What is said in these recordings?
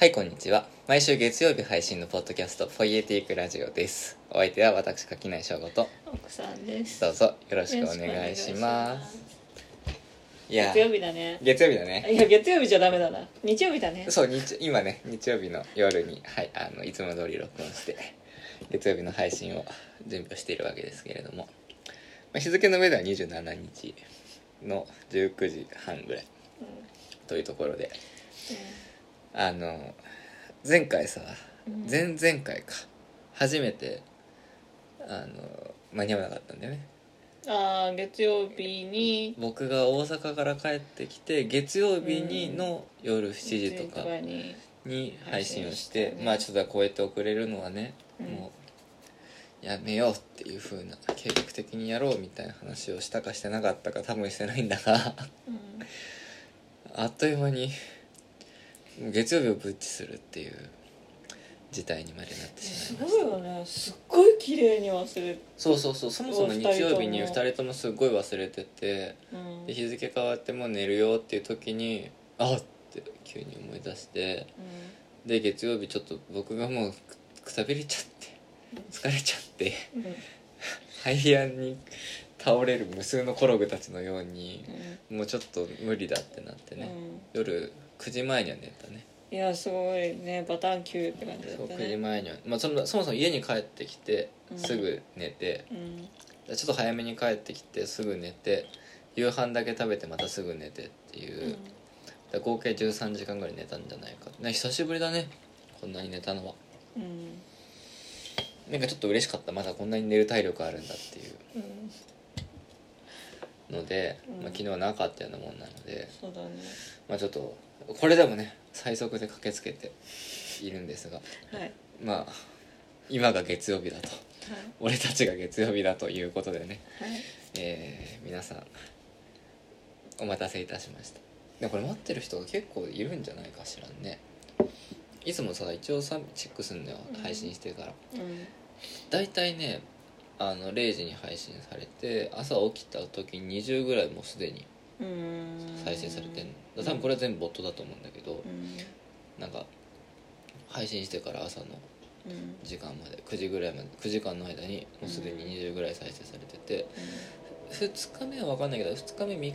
はい、こんにちは。毎週月曜日配信のポッドキャスト、フォイエティークラジオです。お相手は私、垣内翔吾と、奥さんです。どうぞよろしくお願いします。いや月、曜日だね。月曜日だね。いや月曜日じゃダメだな。日曜日だね。そう、日今ね、日曜日の夜に、はい、あの、いつも通り録音して、月曜日の配信を準備をしているわけですけれども、まあ、日付の上では27日の19時半ぐらいというところで、あの前回さうん。前々回か。初めてあの間に合わなかったんだよね。ああ月曜日に。僕が大阪から帰ってきて月曜日にの夜7時とかにに配信をして、まあちょっとこうやって遅れるのはね、うん。もうやめようっていう風な計画的にやろうみたいな話をしたかしてなかったか多分してないんだが。うん。あっという間に月曜日をブッチするっていう事態にまでなってしすまいました。ごいよね。すっごい綺麗に忘れそうそうそうそもそも日曜日に2お二人ともすっごい忘れててうん。で日付変わってもう寝るよっていう時にあっって急に思い出してで月曜日ちょっと僕がもうくくたびれちゃって疲れちゃってうん。うんハイヤーに倒れる無数のコログたちのようにもうちょっと無理だってなってね、夜9時前には寝たね。いやすごいね。バタン級って感じだそうった9時ね前には、まあ、そのそもそも家に帰ってきてうん。すぐ寝て、うん。ちょっと早めに帰ってきてすぐ寝て夕飯だけ食べてまたすぐ寝てっていう、だから合計13時間ぐらい寝たんじゃないか。ね久しぶりだね。こんなに寝たのは。うん。なんかちょっと嬉しかった。まだこんなに寝る体力あるんだっていう。うん。ので、うん。まあ、昨日はなかったようなもんなので、そうだね。まあ、ちょっとこれでもね最速で駆けつけているんですがはい。はいまあ今が月曜日だと。俺たちが月曜日だということでね、はい。えー皆さんお待たせいたしました。でこれ待ってる人が結構いるんじゃないかしらね。いつもさ一応さチェックすんだようん配信してから。うん。大体ねあの0時に配信されて朝起きた時に20ぐらいもうすでにうん。再生されてんの多分これは全部ボットだと思うんだけどうん。なんか配信してから朝のうん。時間まで9時ぐらいまで9時間の間にもうすでに20ぐらい再生されてて2日目は分かんないけど2日目み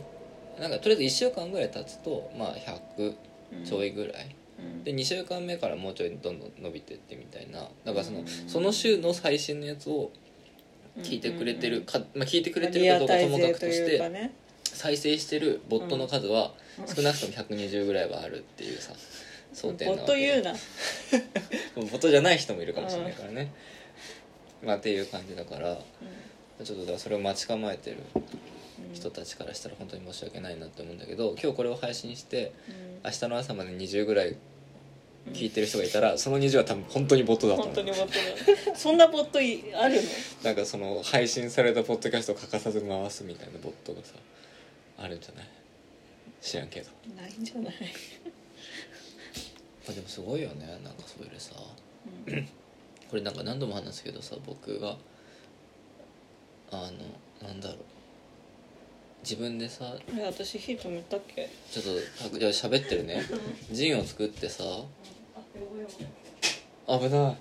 なんかとりあえず1週間ぐらい経つとまあ100うん。ちょいぐらい。うん。で2週間目からもうちょいどんどん伸びてってみたいなだからそのうん。その週の最新のやつを聞いてくれてるか、まあ、聞いてくれてるかどうかともかくとして再生してるボットの数はうん。少なくとも120ぐらいはあるっていうさ想定なボわけット言うな。ボットじゃない人もいるかもしれないからね、まあっていう感じだからちょっとだからそれを待ち構えてる人たちからしたら本当に申し訳ないなって思うんだけど今日これを配信して明日の朝まで20ぐらい聞いてる人がいたらその20は多分本当にボットだと思う。本当にボットだ。そんなボットいあるの？なんかその配信されたポッドキャストを欠かさず回すみたいなボットがさあるんじゃない？知らんけど、ないんじゃない？まあ、でもすごいよね。なんかそれでさこれなんか何度も話すけどさ僕があのなんだろう。自分でさえ私火止めたっけ？ちょっとじゃあ喋ってるね。ジンを作ってさ。危ない。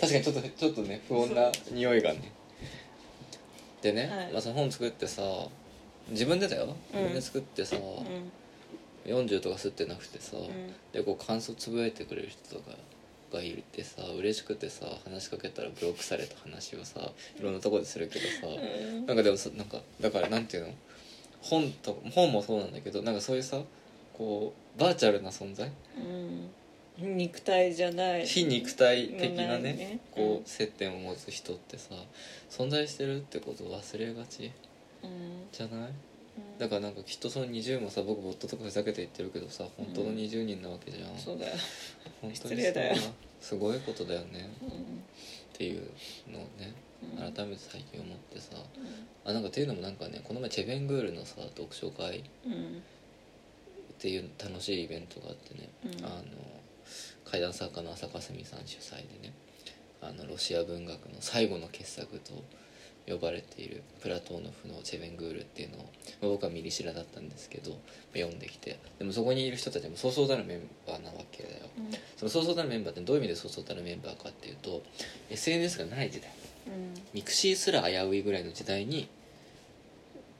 確かにちょっとちょっとね不穏な匂いがね。でね、はい。まあ、その本作ってさ自分でだよ。うん。自分で作ってさ、うん。40とか吸ってなくてさ、ん。でこう感想つぶやいてくれる人とかがいてさ嬉しくてさ話しかけたらブロックされた話をさいろんなとこでするけどさ、うん。なんかでもさなんかだからなんていうの？本と本もそうなんだけどなんかそういうさこうバーチャルな存在？うん。肉体じゃない。非肉体的なねねこうん。う接点を持つ人ってさ存在してるってことを忘れがち？うん。じゃない？だからなんかきっとその20もさ僕ボットとかふざけて言ってるけどさ本当の20人なわけじゃん、そうだよ。本当に失礼だよ。さすごいことだよね。うん。っていうのをねうん。改めて最近思ってさ。あなんかっていうのもなんかねこの前チェベングールのさ読書会うん。っていう楽しいイベントがあってね、うん。あの怪談作家の浅香澄さん主催でね。あのロシア文学の最後の傑作と呼ばれているプラトーノフの「チェベングール」っていうのを、まあ僕はミリシラだったんですけど読んできてでもそこにいる人たちもそうそうたるメンバーなわけだよ。そのそうそうたるメンバーってどういう意味でそうそうたるメンバーかっていうと SNS がない時代。うん。ミクシーすら危ういぐらいの時代に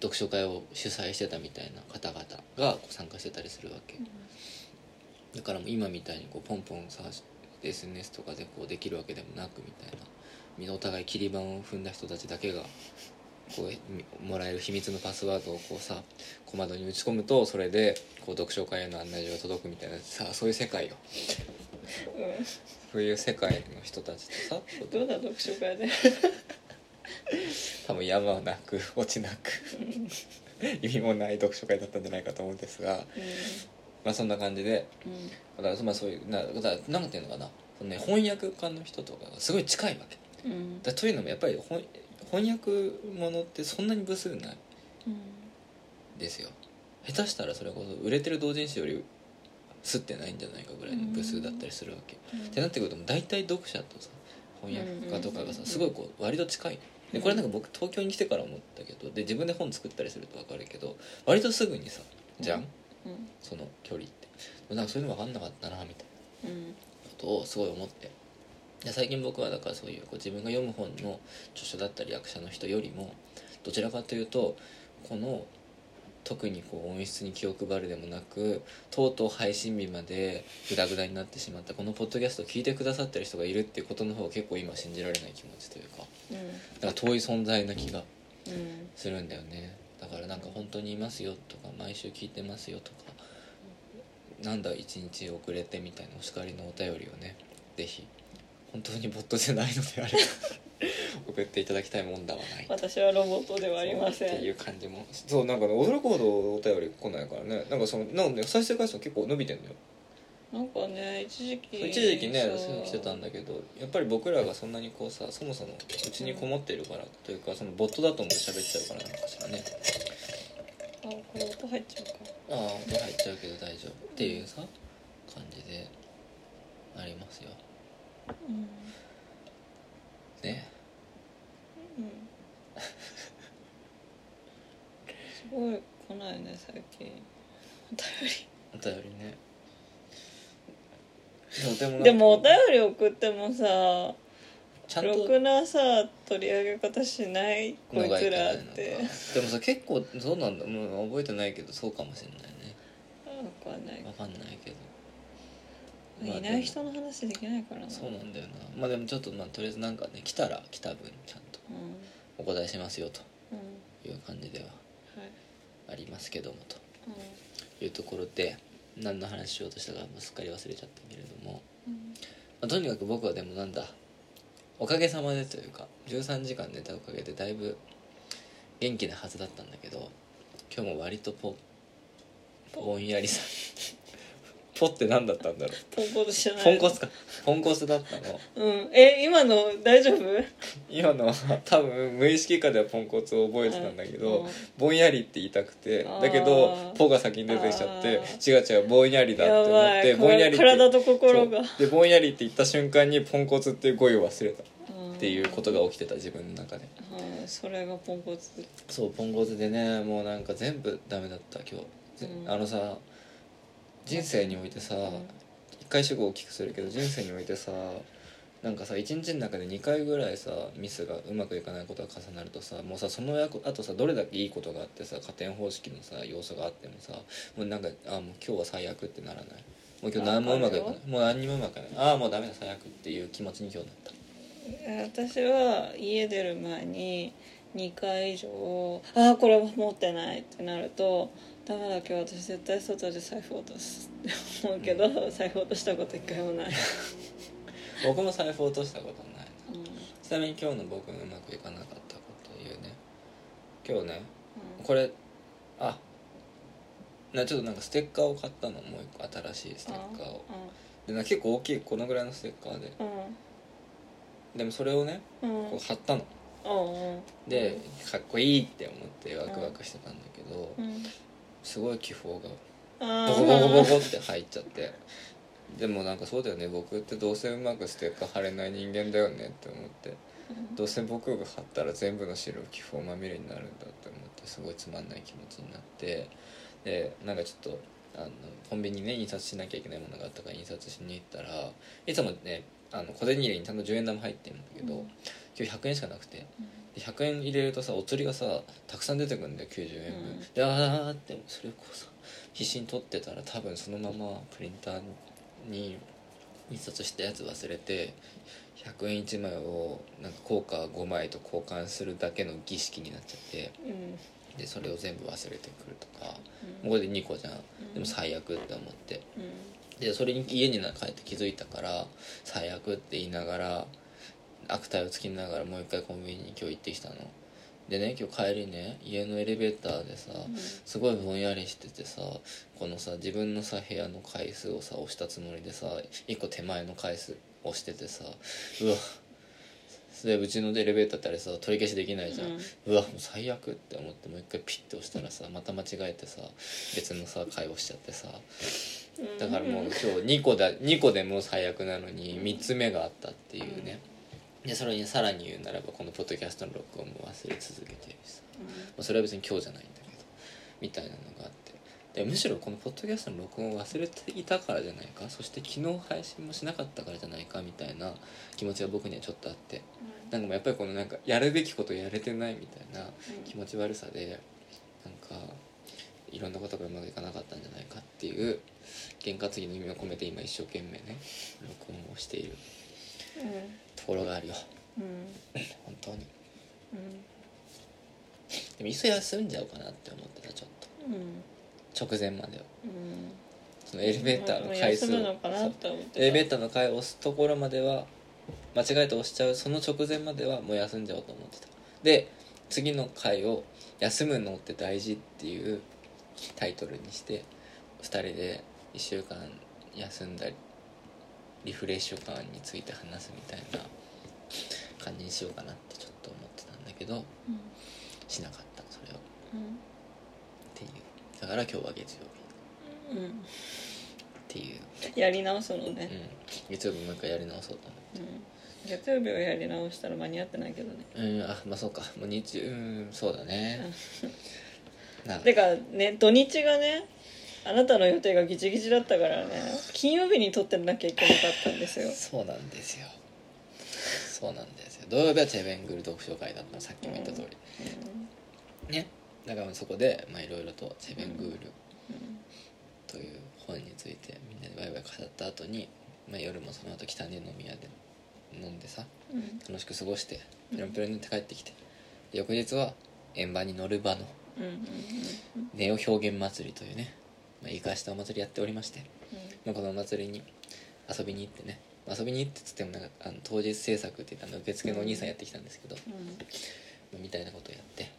読書会を主催してたみたいな方々が参加してたりするわけ。だからもう今みたいにこうポンポンさ SNS とかでこうできるわけでもなくみたいなお互い切り板を踏んだ人たちだけがこうみもらえる秘密のパスワードをこうさ小窓に打ち込むとそれでこう読書会への案内状が届くみたいなさそういう世界よ。そういう世界の人たちとさ うんどうだ読書会で？多分山なく落ちなく意味もない読書会だったんじゃないかと思うんですがまあそんな感じでうん。だからまあそういうなだからなんていうのかな。その、ね、翻訳家の人とかがすごい近いわけうん。だというのもやっぱり翻翻訳ものってそんなに部数ない。うん。ですよ。下手したらそれこそ売れてる同人誌より吸ってないんじゃないかぐらいの部数だったりするわけ、ってなってくると大体読者とさ翻訳家とかがさうんすごいこう割と近い。でこれなんか僕東京に来てから思ったけどで自分で本作ったりすると分かるけど割とすぐにさじゃん？うん。その距離って。なんかそういうの分かんなかったなみたいな。うん。ことをすごい思ってで最近僕はだからそういうこう自分が読む本の著者だったり役者の人よりもどちらかというとこの特にこう音質に気を配るでもなくとうとう配信日までグダグダになってしまったこのポッドキャストを聞いてくださってる人がいるっていうことの方が結構今信じられない気持ちというかうん。だから遠い存在な気がうん。するんだよね。だからなんか本当にいますよとか毎週聞いてますよとかなんだ一日遅れてみたいなお叱りのお便りをねぜひ本当にボットじゃないのであれ。ば 送っていただきたいもんだはない。私はロボットではありません。っていう感じも。そうなんかね驚くほどお便り来ないからね。なんかそのなんかね再生回数結構伸びてんだよ。なんかね一時期。一時期ねそう。来てたんだけどやっぱり僕らがそんなにこうさそもそもうちにこもってるからというかそのボットだと思って喋っちゃうからなんかしらね。あこれ音入っちゃうか。ああ音入っちゃうけど大丈夫。っていうさ感じでありますよ。うんねうん。すごい来ないね最近。おお便りね。でも便りでもお便り送ってもさちゃんとろくなさ取り上げ方しないこいつらって。でもさ結構そうなんだ。もう覚えてないけどそうかもしれないね。分かんない。わかんないけどいない人の話できないからな。そうなんだよな。まあでもちょっとまあとりあえずなんかね来たら来た分ちゃんとうん。お答えしますよとうん。いう感じでははい。ありますけどもとういうところで何の話しようとしたかもうすっかり忘れちゃったけれども、ん。まあ、とにかく僕はでもなんだおかげさまでというか13時間寝たおかげでだいぶ元気なはずだったんだけど今日も割とポぼんやりさポって何だったんだろう。ポンコツじゃない。ポンコツか。ポンコツだったの。うん。え今の大丈夫？今のは多分無意識下ではポンコツを覚えてたんだけど、うん。ぼんやりって言いたくて。だけどポが先に出てきちゃってあ違う違うぼんやりだってや思ってぼんやりって体と心が。でぼんやりって言った瞬間にポンコツっていう語彙を忘れた。っっていうことが起きてた自分の中で。はいそれがポンコツ。そうポンコツでねもうなんか全部ダメだった今日、ぜうん。あのさ人生においてさ、一回主語を大きくするけど人生においてさなんかさ一日の中で2回ぐらいさミスがうまくいかないことが重なるとさもうさそのあとさどれだけいいことがあってさ加点方式のさ要素があってもさもうなんかあもう今日は最悪ってならない。もう今日何もうまくいかない。もう何にもうまくいかない。ああもうダメだ最悪っていう気持ちに今日なった。え私は家出る前に2回以上ああこれは持ってないってなるとダメだ今日私絶対外で財布落とすって思うけど、財布落としたこと一回もない、僕も財布落としたことないな。うんちなみに今日の僕のうまくいかなかったこと言うね。今日ねうん。これあなちょっとなんかステッカーを買ったのもう一個新しいステッカーを。でな結構大きいこのぐらいのステッカーで。うん。でもそれをねうん。こう貼ったの。うん。でかっこいいって思ってワクワクしてたんだけどうんすごい気泡があボコボコボコって入っちゃって。でもなんかそうだよね。僕ってどうせうまくステッカー貼れない人間だよねって思って。どうせ僕が貼ったら全部の白気泡まみれになるんだって思ってすごいつまんない気持ちになって。でなんかちょっとあのコンビニね印刷しなきゃいけないものがあったから印刷しに行ったらいつもねあの小銭入れにちゃんと10円玉入ってるんだけど、うん。今日100円しかなくて。で100円入れるとさお釣りがさたくさん出てくるんだよ90円分、うん。であーってそれをこうさ必死に取ってたら多分そのままプリンターに印刷したやつ忘れて100円1枚をなんか硬貨5枚と交換するだけの儀式になっちゃってうん。でそれを全部忘れてくるとかうん。ここで2個じゃん。ん。でも最悪って思って。うん。でそれに家に帰って気づいたから最悪って言いながら悪態をつきながらもう一回コンビニに今日行ってきたの。でね今日帰りね家のエレベーターでさすごいぼんやりしててさこのさ自分のさ部屋の回数をさ押したつもりでさ一個手前の回数押しててさうわ。でうちのエレベーターってあれさ取り消しできないじゃん、うん。うわもう最悪って思ってもう一回ピッて押したらさまた間違えてさ別のさ会話しちゃってさ。うん。だからもう今日2個だ2個でもう最悪なのに3つ目があったっていうねでそれにさらに言うならばこのポッドキャストの録音も忘れ続けてるしさ、まあ、それは別に今日じゃないんだけどみたいなのがあって。でむしろこのポッドキャストの録音を忘れていたからじゃないか。そして昨日配信もしなかったからじゃないかみたいな気持ちが僕にはちょっとあって。なんかもうやっぱりこのなんかやるべきことやれてないみたいな気持ち悪さでなんかいろんなことがうまくいかなかったんじゃないかっていう験担ぎの意味を込めて今一生懸命ね録音をしているところがあるようん。うん本当に。うん。でもいっそ休んじゃおうかなって思ってたちょっうん。と直前までは。うん。そのエレベーターの回数。エレベーターの階を押すところまでは間違えて押しちゃう。その直前まではもう休んじゃおうと思ってた。で次の回を「休むのって大事」っていうタイトルにして2人で1週間休んだりリフレッシュ感について話すみたいな感じにしようかなってちょっと思ってたんだけどうんしなかったそれを。っうんていう。だから今日は月曜日。うんっていう、やり直すのうん。ね、、月曜日もう一回やり直そうと思って。うん。月曜日をやり直したら間に合ってないけどね。うんあまあそうか。もう日うんそうだね。なてかね土日がねあなたの予定がギチギチだったからね。金曜日に撮ってなきゃいけなかったんですよ。そうなんですよ。そうなんですよ。土曜日はチェベングル読書会だったの。さっきも言った通り、ね。だからそこでまあいろいろとチェベングールという本についてみんなでワイワイ語った後に、まあ、夜もその後北根飲み屋で飲んでさうん。うん楽しく過ごしてペロンペロンにって帰ってきてで翌日は円盤に乗る場のうんうん。ネオ表現祭りというね、まあ、言い返したお祭りやっておりましてまあ、このお祭りに遊びに行ってねまあ遊びに行ってっつってもなんかあの当日制作って言ってあの受付のお兄さんやってきたんですけど、うん。まあみたいなことをやって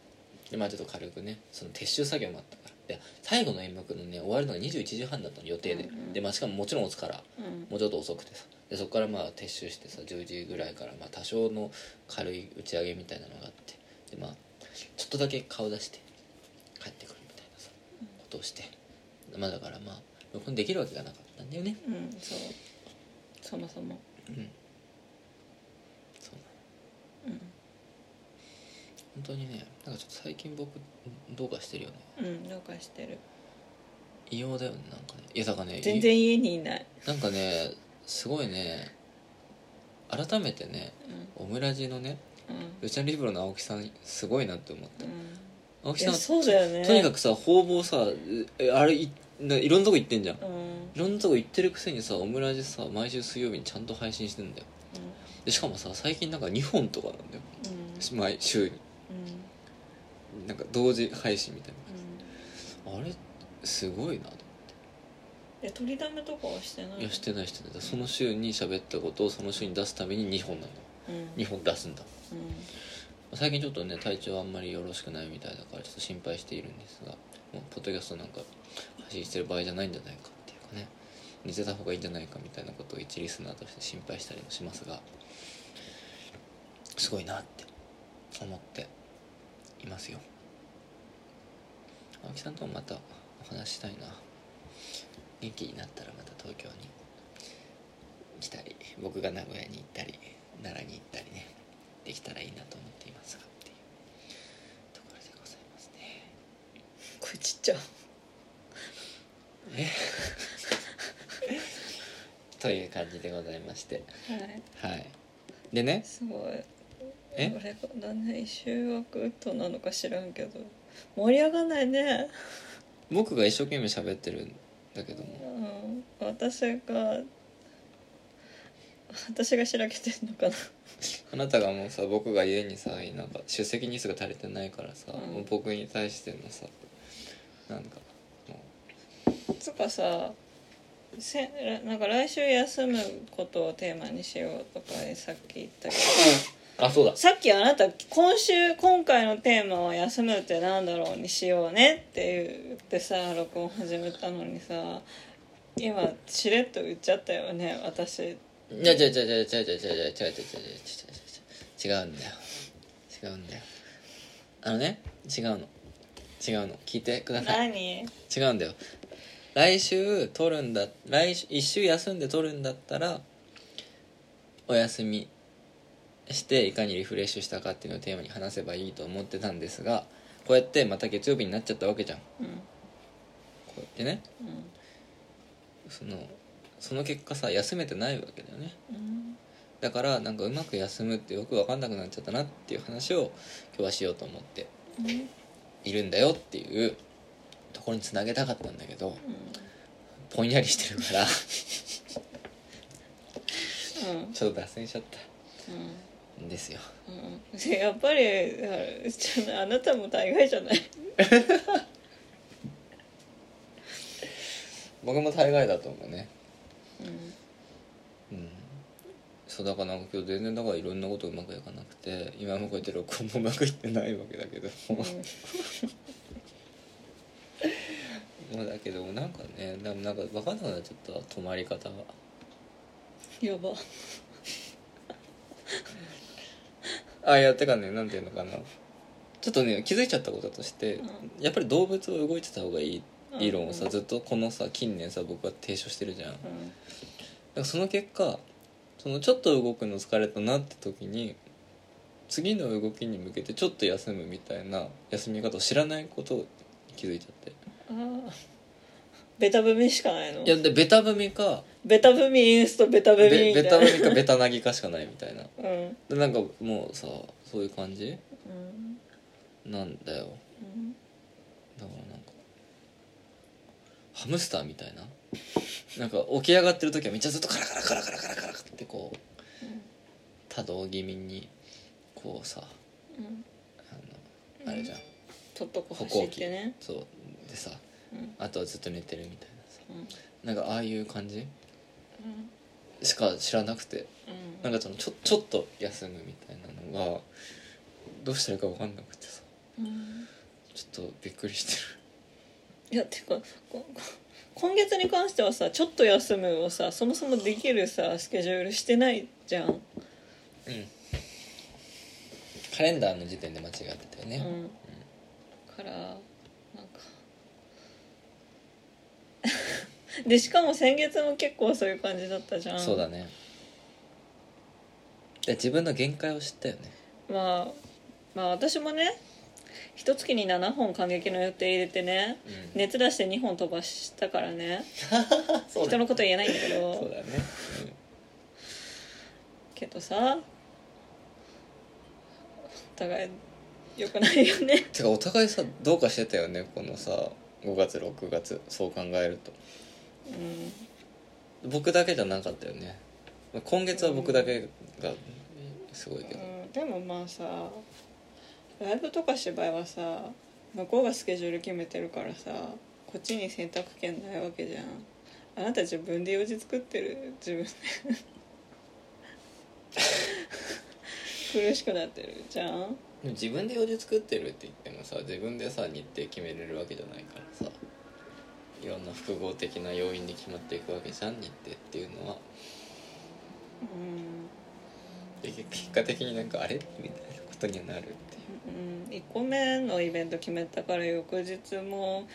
でまあちょっと軽くねその撤収作業もあったから。で最後の演目のね終わるのが21時半だったの予定で、うんうんでまあしかももちろん押すからうん。もうちょっと遅くてさ。でそこからまあ撤収してさ10時ぐらいからまあ多少の軽い打ち上げみたいなのがあってでまあちょっとだけ顔出して帰ってくるみたいなさことをしてまあだからまあ録音できるわけがなかったんだよね。うんそう。そもそも。うん。そううん。本当にねなんかちょっと最近僕どうかしてるよね。うんどうかしてる。異様だよねなんかね。いやだからね全然家にいない。なんかねすごいね改めてねうん。オムラジのねうん。ルチャンリブロの青木さんすごいなって思った。うん青木さんいやそうだよね。とにかくさ方々さえあれいないろんなとこ行ってんじゃん。いうん。ろんなとこ行ってるくせにさオムラジさ毎週水曜日にちゃんと配信してんだよ。でしかもさ最近なんか2本とかなんだよ。うん。毎週に。うん。なんか同時配信みたいうん。なあれすごいなとえ取りだめとかはしてないいやしてないしてない。その週に喋ったことをその週に出すために2本なの。うん。2本出すんだ。うん最近ちょっとね体調あんまりよろしくないみたいだからちょっと心配しているんですがもうポッドキャストなんか配信してる場合じゃないんじゃないかっていうかね似てた方がいいんじゃないかみたいなことを一リスナーとして心配したりもしますがすごいなって思っていますよ。青木さんともまたお話ししたいな。元気になったらまた東京に来たり僕が名古屋に行ったり奈良に行ったりねできたらいいなと思っていますがっていうところでございますねこれちゃえ？という感じでございまして。はい。はい。でね？すごい。え？俺が何年修学となのか知らんけど。盛り上がんないね。僕が一生懸命喋ってるんだけども。うん。私が私がしらけてんのかな。あなたがもうさ僕が家にさなんか出席日数が足りてないからさ、うん。もう僕に対してのさなんかもつうかさせなんか来週休むことをテーマにしようとかさっき言ったけど。う あそうだ。さっきあなた今週今回のテーマは「休むってなんだろう?」にしようねって言ってさ録音始めたのにさ今しれっと言っちゃったよね私。いや違う違う違う違う違う違う違う違う違う違う違う違うんだよ違うんだよあのね違うの違うの。聞いてください。何？違うんだよ。来週取るんだ来週一週休んで取るんだったらお休みしていかにリフレッシュしたかっていうのをテーマに話せばいいと思ってたんですがこうやってまた月曜日になっちゃったわけじゃん。こうん。うやってね。そのその結果さ休めてないわけだよね。うん。だからなんかうまく休むってよく分かんなくなっちゃったなっていう話を今日はしようと思って。うんいるんだよっていうところにつなげたかったんだけどぼん。やりしてるから。うん。うんちょっと脱線しちゃった。うん。んですよ。うん。でやっぱりあちょあなたも大概じゃない。僕も大概だと思うねうんうんそうだからなんか今日全然だからいろんなことうまくいかなくて今もこうやって録音もうまくいってないわけだけども。う だけどなんかねでもなんか分かんなくなっちゃった止まり方がやば。あいやてかねなんていうのかな。ちょっとね気づいちゃったこととして、うん。やっぱり動物は動いてた方がいい理論をさ、うんずっとこのさ近年さ僕は提唱してるじゃん、だかその結果そのちょっと動くの疲れたなって時に次の動きに向けてちょっと休むみたいな休み方を知らないことを気づいちゃって。ああベタ踏みしかないの？いやでベタ踏みかベタ踏みインストベタ踏みベベタみたいな。踏みかベタなぎかしかないみたいな。うん。でなんかもうさそういう感じ？うん。なんだよ。うん。だからなんかハムスターみたいな？なんか起き上がってる時はめっちゃずっとカラカラカラカラカラカラってこう多動気味にこうさうん。あのあれじゃん。とっとこ走歩行器ってね。そう。でさうん。あとはずっと寝てるみたいなさ。うん。なんかああいう感じ？うん。しか知らなくて。うん。なんかそのちょちょっと休むみたいなのがどうしたらいいか分かんなくてさ。うん。ちょっとびっくりしていやてかここ 今月に関してはさちょっと休むをさそもそもできるさスケジュールしてないじゃん、るうん。カレンダーの時点で間違ってたよね、うん、からなんか。でしかも先月も結構そういう感じだったじゃん。そうだね。で自分の限界を知ったよね。まあまあ私もね一月に7本感激の予定入れてねうん。熱出して2本飛ばしたからね。そうだ人のこと言えないんだけそうどだね、けどさお互い良くないよね。てかお互いさどうかしてたよねこのさ5月6月そう考えると。うん。僕だけじゃなかったよね。今月は僕だけがすごいけど、うん、でもまあさライブとか芝居はさ向こうがスケジュール決めてるからさこっちに選択権ないわけじゃん。あなた自分で用事作ってる？自分で。苦しくなってる？じゃん？自分で用事作ってるって言ってもさ自分でさ日程決めれるわけじゃないからさいろんな複合的な要因で決まっていくわけじゃん日程っていうのは。うん。で結果的になんかあれ？みたいなことにはなるって。いうん、1個目のイベント決めたから翌日も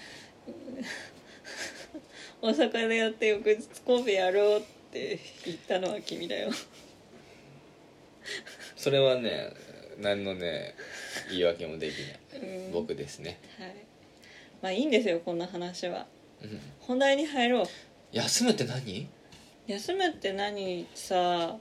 大阪でやって翌日神戸やろうって言ったのは君だよそれはね何のね言い訳もできない、うん。僕ですねはいまあいいん。ですよこん。な話はうん。本題に入ろう休むって何休むって何さ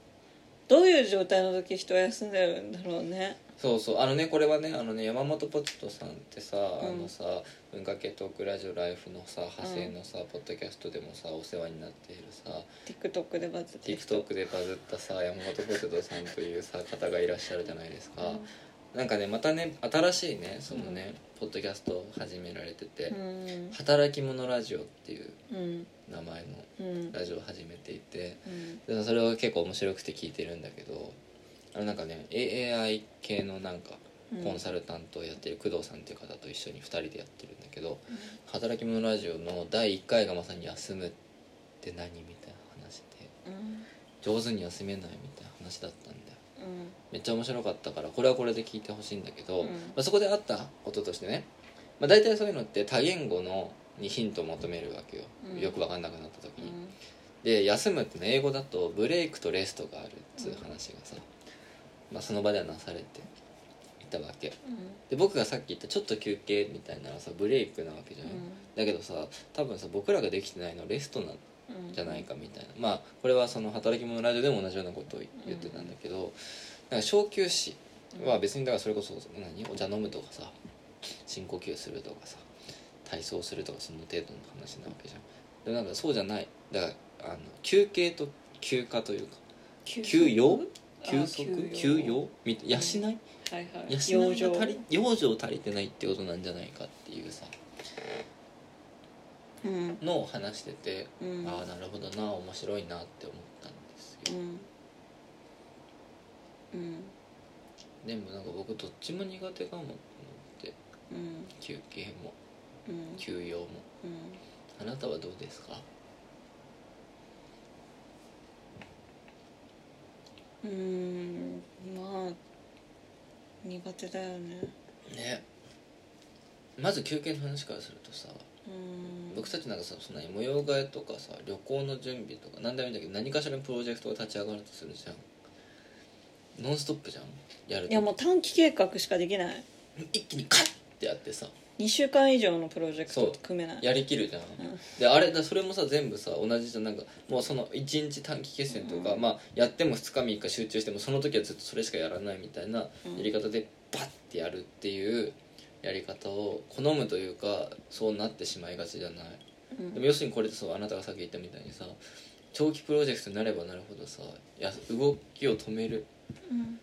どういう状態の時人は休ん。でるん。だろうねそうそう。あのねこれはねあのね山本ポチットさんってさ、うん。あのさ文化系トークラジオライフのさ派生のさ、ポッドキャストでもさお世話になっているさ TikTok でバズってる人 TikTok でバズったさ山本ポテトさんというさ 方がいらっしゃるじゃないですか、うん。なんかねまたね新しいねそのね、ポッドキャストを始められててうん「働き者ラジオ」っていううん。名前のうん。ラジオを始めていてうん。でそれを結構面白くて聞いてるんだけどあのなんかね AI 系のなんかうん。コンサルタントをやってる工藤さんっていう方と一緒に2人でやってるんだけど「働き者ラジオ」の第1回がまさに「休むって何?」みたいな話でうん。上手に休めないみたいな話だったんだよ。うん。めっちゃ面白かったからこれはこれで聞いてほしいんだけど、うん。まあ、そこであったこととしてね、まあ、大体そういうのって多言語のにヒントを求めるわけよ、うん。よく分かんなくなった時。に、うん。で休むっての英語だとブレイクとレストがあるっつう話がさ、まあ、その場ではなされていたわけ。で僕がさっき言ったちょっと休憩みたいなのはさブレイクなわけじゃん、だけどさ多分さ僕らができてないのはレストなんうん。じゃないかみたいな。まあこれはその働き者ラジオでも同じようなことを言ってたんだけど、なんか小休止は別にだからそれこそ何？お茶飲むとかさ深呼吸するとかさ体操するとかその程度の話なわけじゃん。でもなんかそうじゃない。だからあの休憩と休暇というか。休養？あ休息？休養。みたい？養いはいはい。養いが足り？養生。足りてないってことなんじゃないかっていうさ。うん。のを話してて、うん。ああなるほどな面白いなって思ったんですよ、うん。うん。でもなんか僕どっちも苦手かもと思って。うん。休憩も。うん。休養も。うん。あなたはどうですか？うんまあ苦手だよね。ね。まず休憩の話からするとさうん。僕たちなんかさそんなに模様替えとかさ旅行の準備とか何でもいいんだけど何かしらのプロジェクトが立ち上がるとするじゃん。ノンストップじゃん。やるといやもう短期計画しかできない。一気にカッてやってさ2週間以上のプロジェクト組めない。やりきるじゃん、ん。であれだそれもさ全部さ同じじゃん。なんかもうその1日短期決戦とか、うん。まあやっても2日3日集中してもその時はずっとそれしかやらないみたいなやうん。り方でバッてやるっていうやり方を好むというかそうなってしまいがちじゃない。うん。でも要するにこれってそうあなたがさっき言ったみたいにさ長期プロジェクトになればなるほどさや動きを止めるうん。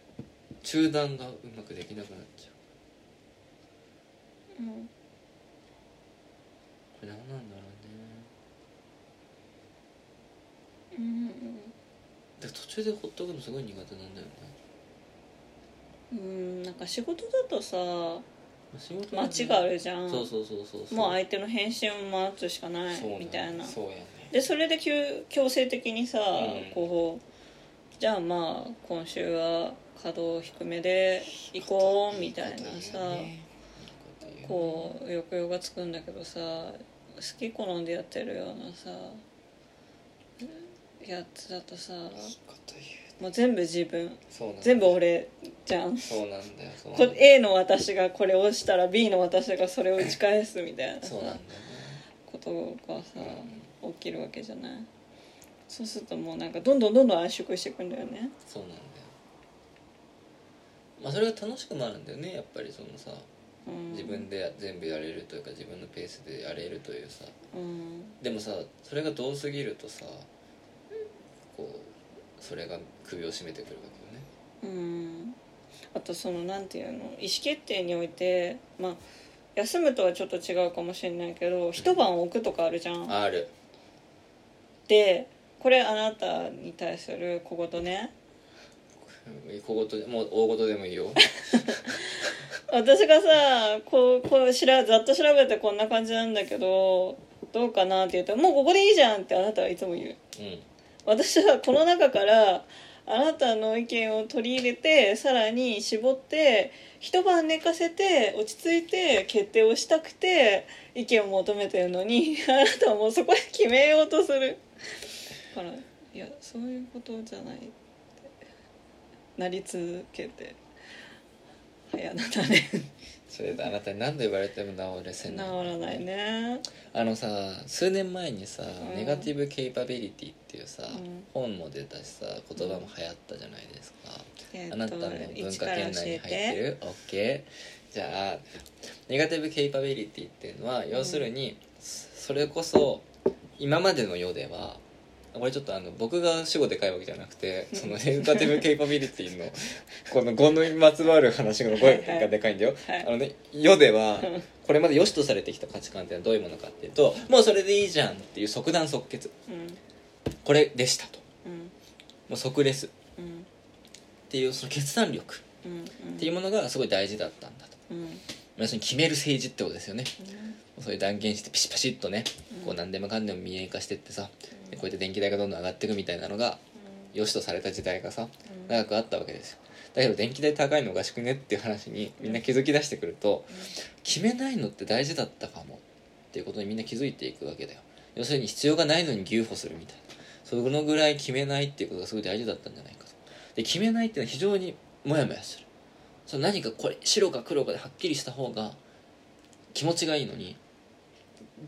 中断がうまくできなくなっちゃううん。これ何なんだろうね。うんで途中でほっとくのすごい苦手なんだよね。うんなんか仕事だとさ仕事待ちがあるじゃん。そうそうそうそうもう相手の返信を待つしかないそうみたいな。そうやね。でそれで強強制的にさ、うん。こうじゃあまあ今週は稼働低めで行こうみたいなさ。こう抑揚がつくんだけどさ好き好んでやってるようなさやつだとさもう全部自分。全部俺じゃん。そうなんだよ。こ A の私がこれをしたら B の私がそれを打ち返すみたいなさそうなんだよね。ことがさう起きるわけじゃない？そうするともうなんかどんどんどんどん圧縮していくんだよね。そうなんだよ。まあそれが楽しくもあるんだよねやっぱりそのさ。うん自分で全部やれるというか自分のペースでやれるというさ。うん。でもさそれが遠すぎるとさこうそれが首を絞めてくるわけよね。うん。あとそのなんていうの意思決定においてまあ休むとはちょっと違うかもしれないけど一晩置くとかあるじゃん。ある。でこれあなたに対する小言ね。小言でもう大事でもいいよ 私がさこうこうしらざっと調べてこんな感じなんだけどどうかなって言うと「もうここでいいじゃん」ってあなたはいつも言う。うん私はこの中からあなたの意見を取り入れてさらに絞って一晩寝かせて落ち着いて決定をしたくて意見を求めてるのに あなたはもうそこで決めようとする。からいやそういうことじゃないって。なり続けて。流嫌だったね。それであなたに何度言われても治れせ治ない。らないね。あのさ数年前にさ、ん。ネガティブ・ケイパビリティっていうさ、うん。本も出たしさ言葉も流行ったじゃないですか、えーあなたの文化圏内に入ってる ?OK じゃあネガティブ・ケイパビリティっていうのは、要するにそれこそ今までの世ではこれちょっとあの僕が主語でかいわけじゃなくてそのネガティブ・ケイパビリティのこの語にまつわる話の声がでかいんだよ、はい。あのね世ではこれまで良しとされてきた価値観っていうのはどういうものかっていうともうそれでいいじゃんっていう即断即決。うん。これでしたと。うん。もう即レス。っうん。ていうその決断力うん。っていうものがすごい大事だったんだと要するに決める政治ってことですよね。そういう断言してピシパシッとねこう何でもかんでも民営化してってさでこうやって電気代がどんどん上がっていくみたいなのが良しとされた時代がさ長くあったわけですよ。だけど電気代高いのおかしくねっていう話にみんな気づき出してくると決めないのって大事だったかもっていうことにみんな気づいていくわけだよ。要するに必要がないのに牛歩するみたいな。そのぐらい決めないっていうことがすごい大事だったんじゃないかと。で決めないっていうのは非常にモヤモヤするその何かこれ白か黒かではっきりした方が気持ちがいいのに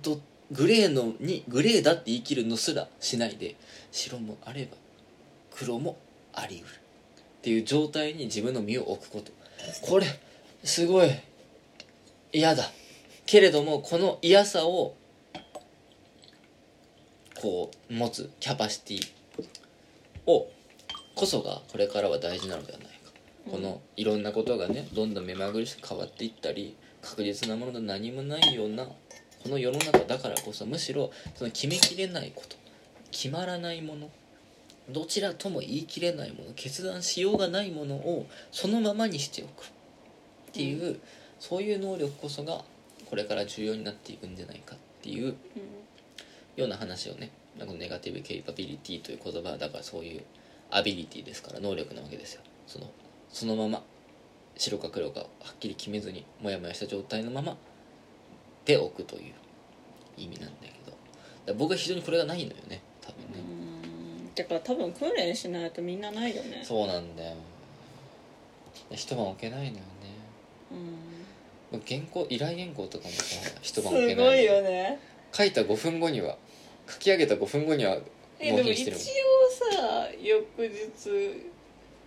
どグレーのにグレーだって言い切るのすらしないで白もあれば黒もあり得る。っていう状態に自分の身を置くこと。これすごい嫌だ。けれどもこの嫌さをこう持つキャパシティをこそがこれからは大事なのではない、このいろんなことがねどんどん目まぐるしく変わっていったり確実なもので何もないようなこの世の中だからこそむしろその決めきれないこと決まらないものどちらとも言い切れないもの決断しようがないものをそのままにしておくっていう、そういう能力こそがこれから重要になっていくんじゃないかっていうような話をねこのネガティブ・ケイパビリティという言葉はだからそういうアビリティですから能力なわけですよ。そのそのまま白か黒かはっきり決めずにモヤモヤした状態のままでおくという意味なんだけど。僕は非常にこれがないのよね多分ね、うん。だから多分訓練しないとみんなないよね。そうなんだよ。一晩置けないのよね。うん。原稿依頼原稿とかもさ一す晩置けないごいよね。書いた5分後には書き上げた5分後には納品してるもん。さ翌日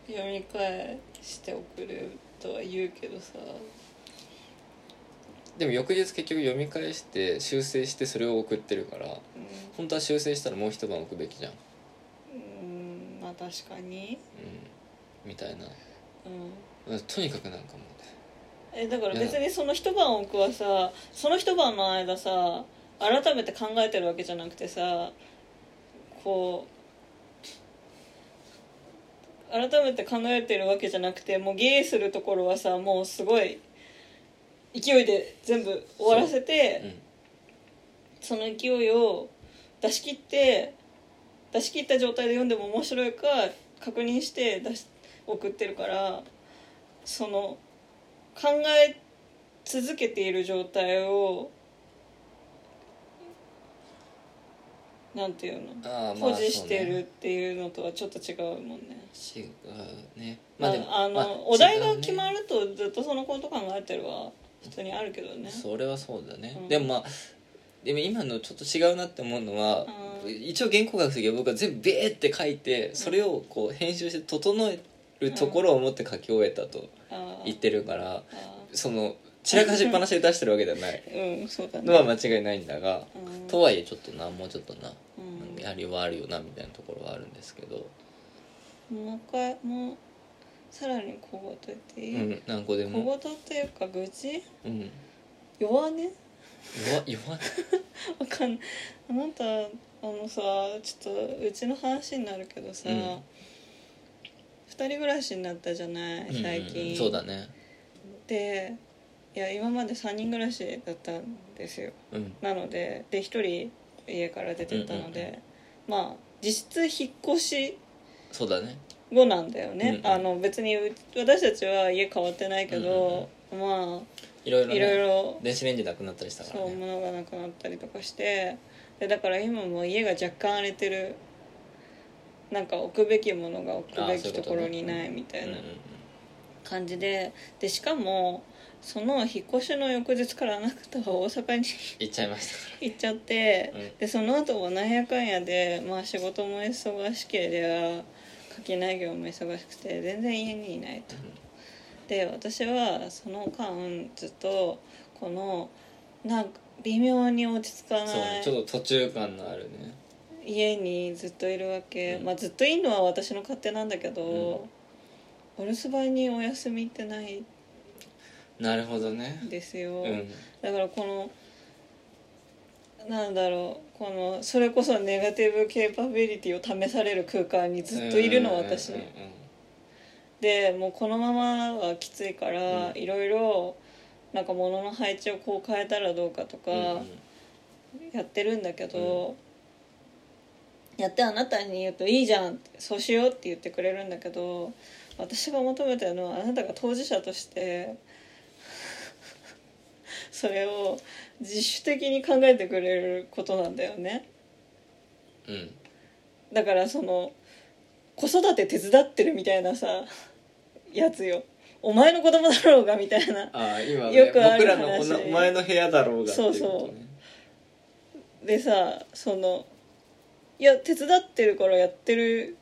読み返して送るとは言うけどさ。でも翌日結局読み返して修正してそれを送ってるからう本当は修正したらもう一晩置くべきじゃん、ん、うん、まあ確かに。うん、みたいな。うん。とにかくなんかもうね。えだから別にその一晩置くはさその一晩の間さ改めて考えてるわけじゃなくてさこう改めて考えてるわけじゃなくてもうゲイするところはさもうすごい勢いで全部終わらせてうん。その勢いを出し切って出し切った状態で読んでも面白いか確認して出し送ってるからその考え続けている状態をなんていうの？保持してるっていうのとはちょっと違うもんね。違うね。まあ、でもあの、まあお題が決まるとずっとそのこと考えてるは普通にあるけどね。それはそうだね、うん。でもまあでも今のちょっと違うなって思うのは、うん。一応原稿書く時は僕は全部ベーって書いてそれをこう編集して整えるところを持って書き終えたとあー。言ってるから、あその散らかしっぱなしで出してるわけではない。ー うんそうだね。のは間違いないんだが、うん。とはいえちょっとなもうちょっとな、うん。やりはあるよなみたいなところはあるんですけど、もう一回もうさらに小言言っていい、うん、何個で小も、言っていうか愚痴？うん、弱音弱弱？わかんない。あなたあのさちょっとうちの話になるけどさ、うん。二人暮らしになったじゃない？最近、うん、そうだね。でいや今まで3人暮らしだったんですよ。うん。なのでで1人家から出てったので、うんうんまあ実質引っ越しそうだね。後なんだよね、うんうん。あの別にう私たちは家変わってないけど、まいろいろ、ね、あいろいろ電子レンジなくなったりしたかそうらね物がなくなったりとかしてでだから今も家が若干荒れてる。なんか置くべきものが置くべきところにないみたいなうんうんうん。感じで。でしかもその引っ越しの翌日からあなたは大阪に行っちゃいました。か 行っちゃって、うん。でその後もなんやかんやで、まあ、仕事も忙しければ垣内業も忙しくて全然家にいないと。で私はその間ずっとこのなんか微妙に落ち着からそうないねちょっと途中感のあるね。家にずっといるわけ、うん。まあずっといるのは私の勝手なんだけど、お留守番にお休みってないなるほどね。んですよ、うん。だからこのなんだろうこのそれこそネガティブケーパビリティを試される空間にずっといるのうん私うんうん。でもうこのままはきついからうん。いろいろなんか物の配置をこう変えたらどうかとかやってるんだけど、やってあなたに言うと「いいじゃん」そうしようって言ってくれるんだけど私が求めてるのはあなたが当事者としてそれを自主的に考えてくれることなんだよね。うん。だからその子育て手伝ってるみたいなさやつよ。お前の子供だろうがみたいな。ああ今、ね、よくある僕らの話。お前の部屋だろうがそうそう。でさそのいや手伝ってるからやってる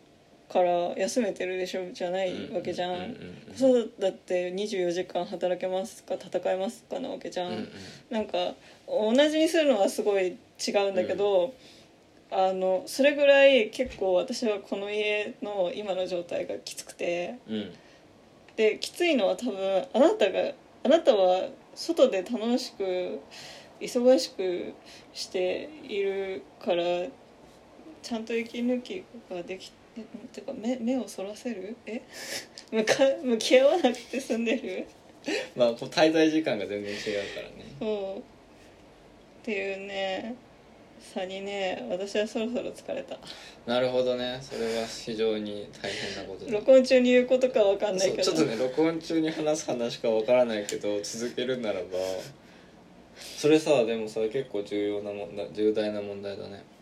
から休めてるでしょじゃないわけじゃん,、うんうんうん子育て24時間働けますか戦えますかなわけじゃん、うんうんなんか同じにするのはすごい違うんだけど、あのそれぐらい結構私はこの家の今の状態がきつくて。うん。できついのは多分あなたがあなたは外で楽しく忙しくしているからちゃんと息抜きができててか目目をそらせる？え？向か向き合わなくて済んでる？まあこう滞在時間が全然違うからね。そうっていうね差にね私はそろそろ疲れた。なるほどね。それは非常に大変なことだ。録音中に言うことかわかんないけど。ちょっとね録音中に話す話かわからないけど続けるならば。それさでもさ結構重要な問題重大な問題だね。うん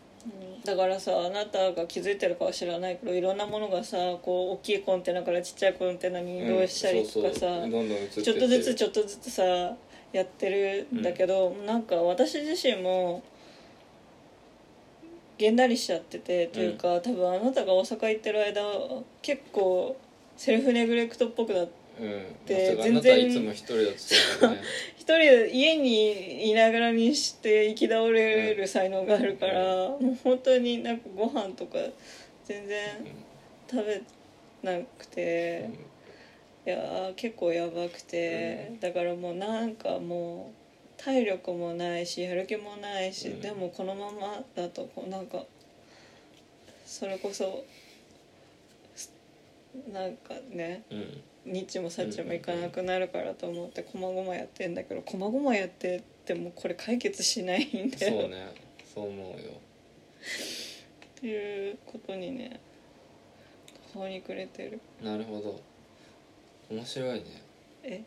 だからさあなたが気づいてるかは知らないけどいろんなものがさこう大きいコンテナからちっちゃいコンテナに移動したりとかうんそうさちょっとずつちょっとずつさやってるんだけど、なんか私自身もげんなりしちゃっててというか、多分あなたが大阪行ってる間結構セルフネグレクトっぽくなってうんで全然。いつも一人だとそうだよね。一人で家にいながらにして行き倒れる才能があるから、もう本当になんかご飯とか全然食べなくて、いやー結構やばくて、だからもうなんかもう体力もないしやる気もないし、うん。でもこのままだとこうなんかそれこそすなんかねうんニッチもサッチもいかなくなるからと思ってこまごまやってんだけどこまごまやってってもこれ解決しないんだよ、そうね。そう思うよ。っていうことにね途方に暮れてる。なるほど。面白いね。え？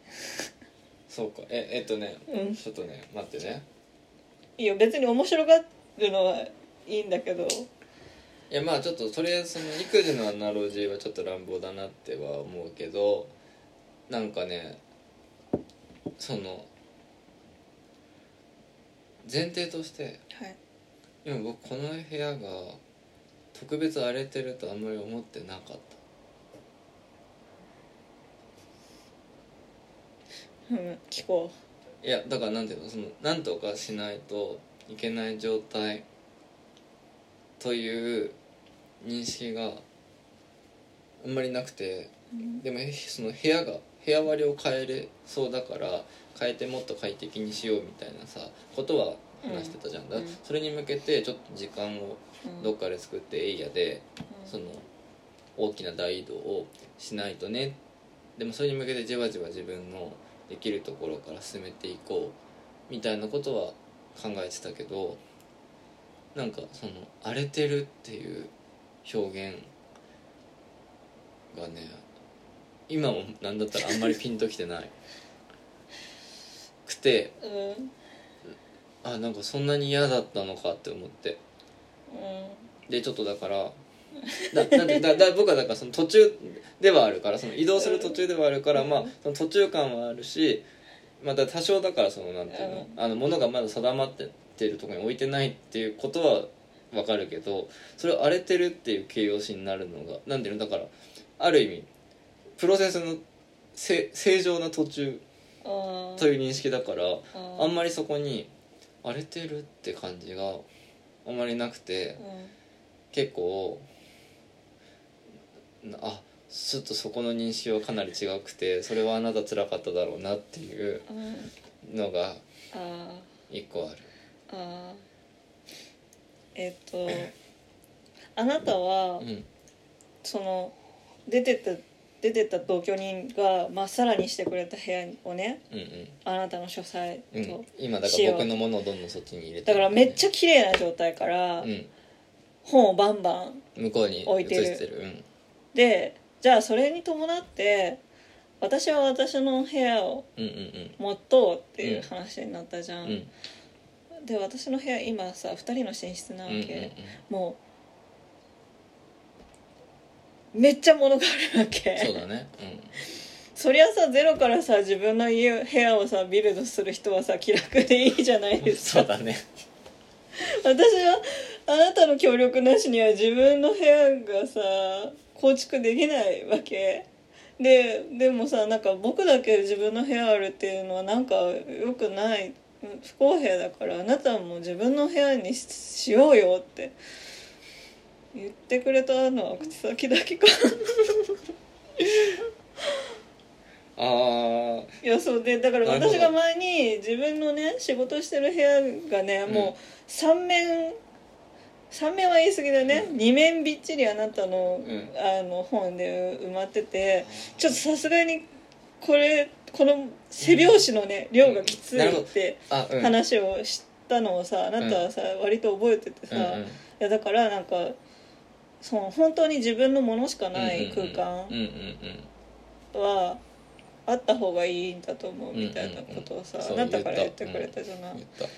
そうか。ええっとね、うん。ちょっとね待ってね。いいよ別に面白がるのはいいんだけどいやまあちょっととりあえずその育児のアナロジーはちょっと乱暴だなっては思うけどなんかねその前提としてはい。今僕この部屋が特別荒れてるとあんまり思ってなかった。うん聞こいやだからなんていうのそのなんとかしないといけない状態という認識があんまりなくてう、うん。でもえその部屋が部屋割りを変えれそうだから変えてもっと快適にしようみたいなさことは話してたじゃん。だ、うん。それに向けてちょっと時間をうん。どっかで作ってエイヤでうん。その大きな大移動をしないとね。でもそれに向けてじわじわ自分のできるところから進めていこうみたいなことは考えてたけどなんかその荒れてるっていう表現がね今もなんだったらあんまりピンときてない。くてうん。あなんかそんなに嫌だったのかって思って。うでちょっとだから だなんでだだ僕はだからその途中ではあるからその移動する途中ではあるから、まあその途中感はあるしまた多少だからそのなんていうの,、あの物がまだ定まってってるところに置いてないっていうことはわかるけどそれを荒れてるっていう形容詞になるのがなんていうのだからある意味プロセスのせ正常な途中あという認識だからああんまりそこに荒れてるって感じがあんまりなくて結構なあちょっとそこの認識はかなり違くてそれはあなた辛かっただろうなっていうのがあ一個あるあえっとあなたはうん。その出てった出てった同居人がまっさらにしてくれた部屋をねうんあなたの書斎と、うん。うん今だから僕のものをどんどんそっちに入れてだからめっちゃ綺麗な状態からうん。本をバンバン向こうに移置いてる。してる。うん。でじゃあそれに伴って私は私の部屋をうんうん持とうっていう話になったじゃん、うん。うんで私の部屋今さ2人の寝室なわけ、うんうんうん。もうめっちゃ物があるわけ。そうだね。そりゃさゼロからさ自分の家部屋をさビルドする人はさ気楽でいいじゃないうんですか。そうだね。私はあなたの協力なしには自分の部屋がさ構築できないわけ。ででもさなんか僕だけ自分の部屋あるっていうのはなんか良くない不公平だからあなたも自分の部屋にししようよって言ってくれたのは口先だけかああいやそうでだから私が前に自分のね仕事してる部屋がね、うん。もう3面3面は言い過ぎだね、2面びっちりあなたの,、ん。あの本で埋まっててちょっとさすがにこれこの背拍子のね、量がきついって話をしたのをさあなたはさ、割と覚えててさ、いやだからなんかその本当に自分のものしかない空間はあった方がいいんだと思うみたいなことをさ、あなたから言ってくれたじゃない、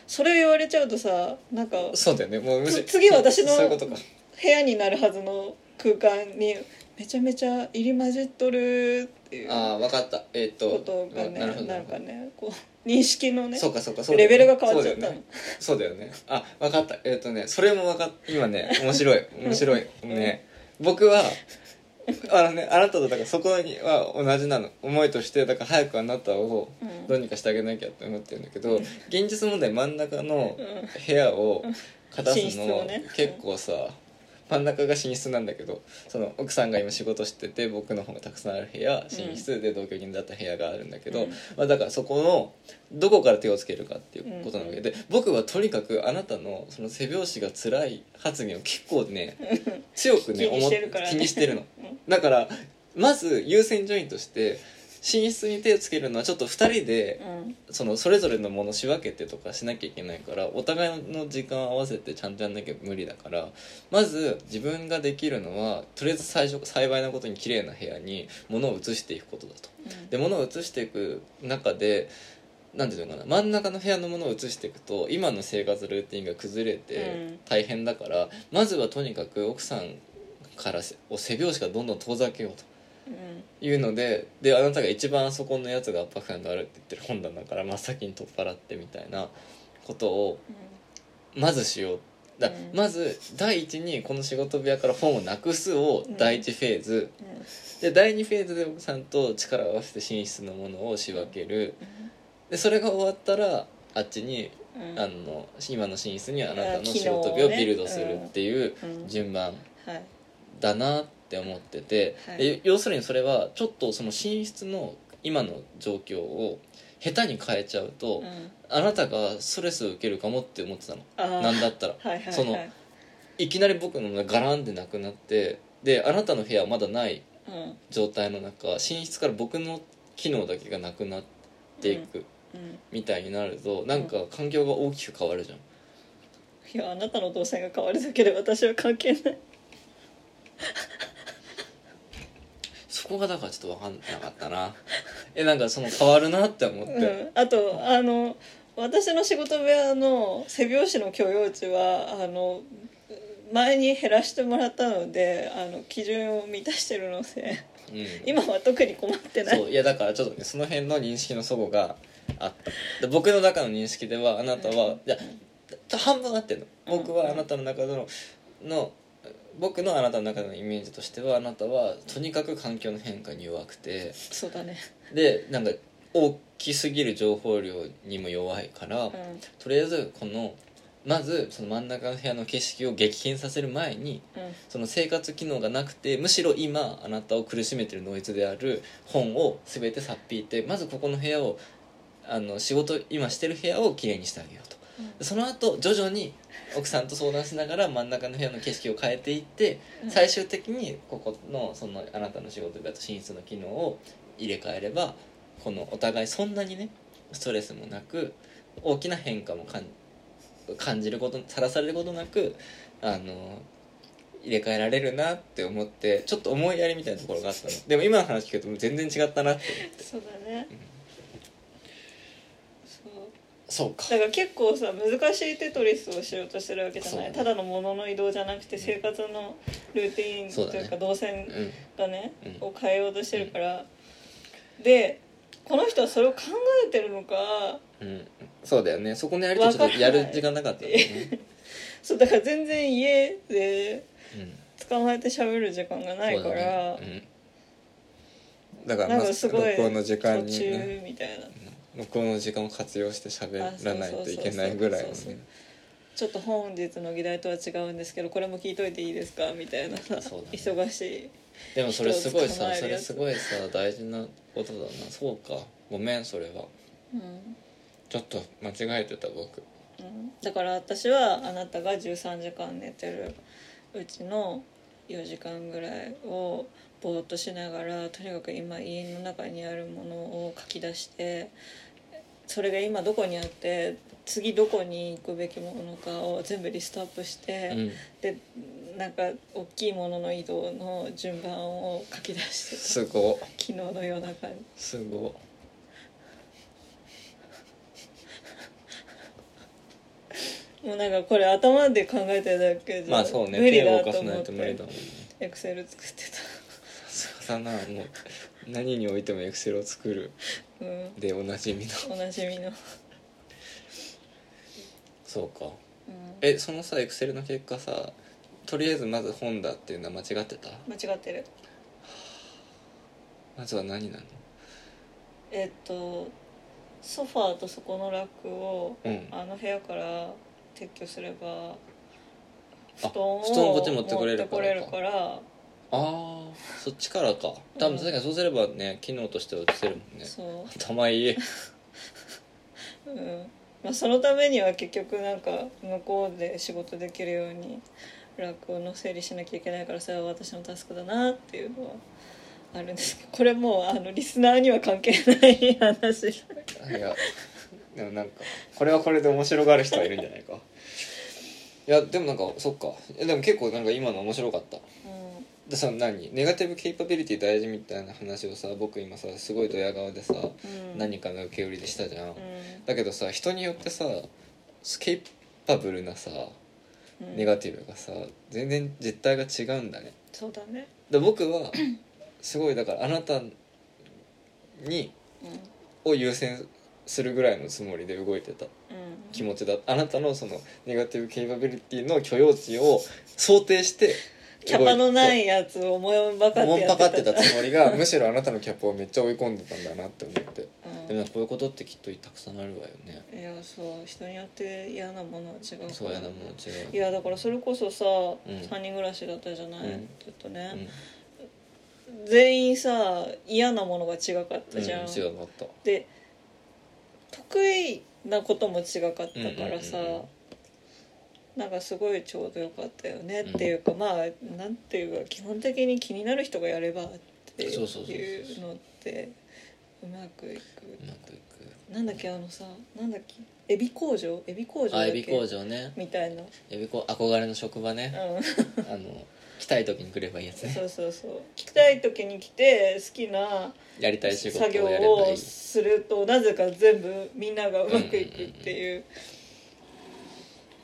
それを言われちゃうとさなんかそうだよね。もう次私の部屋になるはずの空間にめちゃめちゃ入り混じっとるっていうああ分かった。えーっとことがねあなんかねこう認識のねそうかそうかそうね。レベルが変わっちゃったの。そうだよね。ね。あ分かった。えーっとねそれも分かっ今ね面白い。面白い。ね。僕はあのねあなたとだからそこには同じなの。思いとしてだから早くあなたをうん。どうにかしてあげなきゃって思ってるんだけど、うん。現実問題真ん中のうん部屋を片寝すのね。結構さ真ん中が寝室なんだけどその奥さんが今仕事してて僕の方がたくさんある部屋寝室で同居人だった部屋があるんだけど、うん。まあ、だからそこのどこから手をつけるかっていうことなわけ。で、僕はとにかくあなたのその背拍子が辛い発言を結構ね 強くね気にしてるからね。気にしてるの。うん。だからまず優先順位として寝室に手をつけるのはちょっと2人でうんそのそれぞれのもの仕分けてとかしなきゃいけないからお互いの時間を合わせてちゃんとやんなきゃ無理だからまず自分ができるのはとりあえず最初幸いなことに綺麗な部屋に物を移していくことだと。で物を移していく中でなんていうのかな真ん中の部屋のものを移していくと今の生活ルーティンが崩れてうん大変だから、まずはとにかく奥さんからせを背拍子がどんどん遠ざけようと。うんいうのでであなたが一番あそこのやつが圧迫感があるって言ってる本棚から真っ先に取っ払ってみたいなことをまずしよう。だ、うん。まず第一にこの仕事部屋から本をなくすを第一フェーズ、うん。で第二フェーズで奥さんと力を合わせて寝室のものを仕分ける。でそれが終わったらあっちに、うん。あの今の寝室にあなたのあ仕事部屋をビルドするっていううん。順番はい。だなって思ってて、はい。で要するにそれはちょっとその寝室の今の状況を下手に変えちゃうと、うん。あなたがストレスを受けるかもって思ってたの。なんだったら。はいはいはい。そのいきなり僕のガランってなくなってであなたの部屋はまだないうん。状態の中寝室から僕の機能だけがなくなっていくうん。みたいになるとなんか環境が大きく変わるじゃん。いやあなたの動線が変わるだけで私は関係ない。そこがだからちょっと分かんなかったな。えなんかその変わるなって思って、うん、あとあの私の仕事部屋の背拍子の許容値はあの前に減らしてもらったのであの基準を満たしてるのでうん。今は特に困ってない。そういやだからちょっとねその辺の認識の齟齬があった。で僕の中の認識ではあなたは、いや半分合ってるの。僕はあなたの中でのの僕のあなたの中でのイメージとしてはあなたはとにかく環境の変化に弱くてそうだね。でなんか大きすぎる情報量にも弱いから、うん。とりあえずこのまずその真ん中の部屋の景色を激変させる前にうん。その生活機能がなくてむしろ今あなたを苦しめてるノイズである本を全てさっぴいてまずここの部屋をあの仕事今してる部屋をきれいにしてあげようと。でその後徐々に奥さんと相談しながら真ん中の部屋の景色を変えていってうん。最終的にここのそのあなたの仕事部屋と寝室の機能を入れ替えればこのお互いそんなにねストレスもなく大きな変化も感感じることさらされることなくあの入れ替えられるなって思ってちょっと思いやりみたいなところがあったの。でも今の話聞くと全然違ったなって思って。そうだね。そうそうか。だから結構さ難しいテトリスをしようとしてるわけじゃない。そうただのものの移動じゃなくて生活のルーティンというか動線うんがねうん。を変えようとしてるから。でこの人はそれを考えてるのかうん。そうだよね。そこのやりとちょっとやる時間なかったよね。そうだから全然家でうん。捕まえて喋る時間がないから、ね。うん、だからなんまあかすごい録音の時間途に、みたいな録音の時間を活用して喋らないといけないぐらいのね。ちょっと本日の議題とは違うんですけどこれも聞いといていいですか？みたいな。ね。忙しいでもそれすごいさそれすごいさ大事なことだな。そうかごめんそれは。うん。ちょっと間違えてた僕。うん。だから私はあなたが13時間寝てるうちの4時間ぐらいをぼーっとしながらとにかく今家の中にあるものを書き出してそれが今どこにあって次どこに行くべきものかを全部リストアップして、うん。でなんか大きいものの移動の順番を書き出してた。すご。昨日の夜中に。すご。もうなんかこれ頭で考えてるだけじゃまあそうね。無理だと思ってエクセル作ってさすがだなもう何においてもエクセルを作るたうん。でおなじみの。おなじみの、うん、そうかえそのさエクセルの結果さとりあえずまず本だっていうのは間違ってた？間違ってる。まずは何なの？えっとソファーとそこのラックをうん。あの部屋から撤去すればあ布団を布団こっち持ってこれるからか。持ってこれるからああそっちからか。多分確かにそうすればね機能としては映せるもんね。そう。頭いいうん。まあ、そのためには結局なんか向こうで仕事できるようにラックの整理しなきゃいけないからそれは私のタスクだなっていうのはあるんですけど これもうあのリスナーには関係ない話。いやでもなんかこれはこれで面白がる人はいるんじゃないか。いやでもなんかそっか。でも結構なんか今の面白かった。うんでさ何？ネガティブケイパビリティ大事みたいな話をさ僕今さすごいドヤ顔でさ、うん。何かの受け売りでしたじゃん、うん。だけどさ人によってさケイパブルなさうん。ネガティブがさ全然実態が違うんだね。そうだね。で僕はすごいだからあなたにうん。を優先するぐらいのつもりで動いてた。うん。気持ちだ。あなたのそのネガティブケイパビリティの許容値を想定してキャパのないいやつを思いばかってもんやってた。ぱかってたつもりがむしろあなたのキャパをめっちゃ追い込んでたんだなって思って。うん。でもこういうことってきっとたくさんあるわよね。いやそう。人によって嫌なものは違うそうやなもん違う。いやだからそれこそさ、ん。3人暮らしだったじゃない、うん。ずっとうね、ん。全員さ嫌なものが違かったじゃん、うん、違かった。で得意なことも違かったからさ、うんうんうんうんなんかすごいちょうどよかったよねっていうか、まあなんていうか基本的に気になる人がやればっていそうのってうまくいく。うまくいく。なんだっけあのさなんだっけエビ工場？エビ工場だっけ？あエビ工場ね。みたいな、エビ工憧れの職場ね。うん。あの来たい時に来ればいいやつね。そうそうそう。来たい時に来て好きなやりたい仕事作業をするとなぜか全部みんながうまくいくっていう、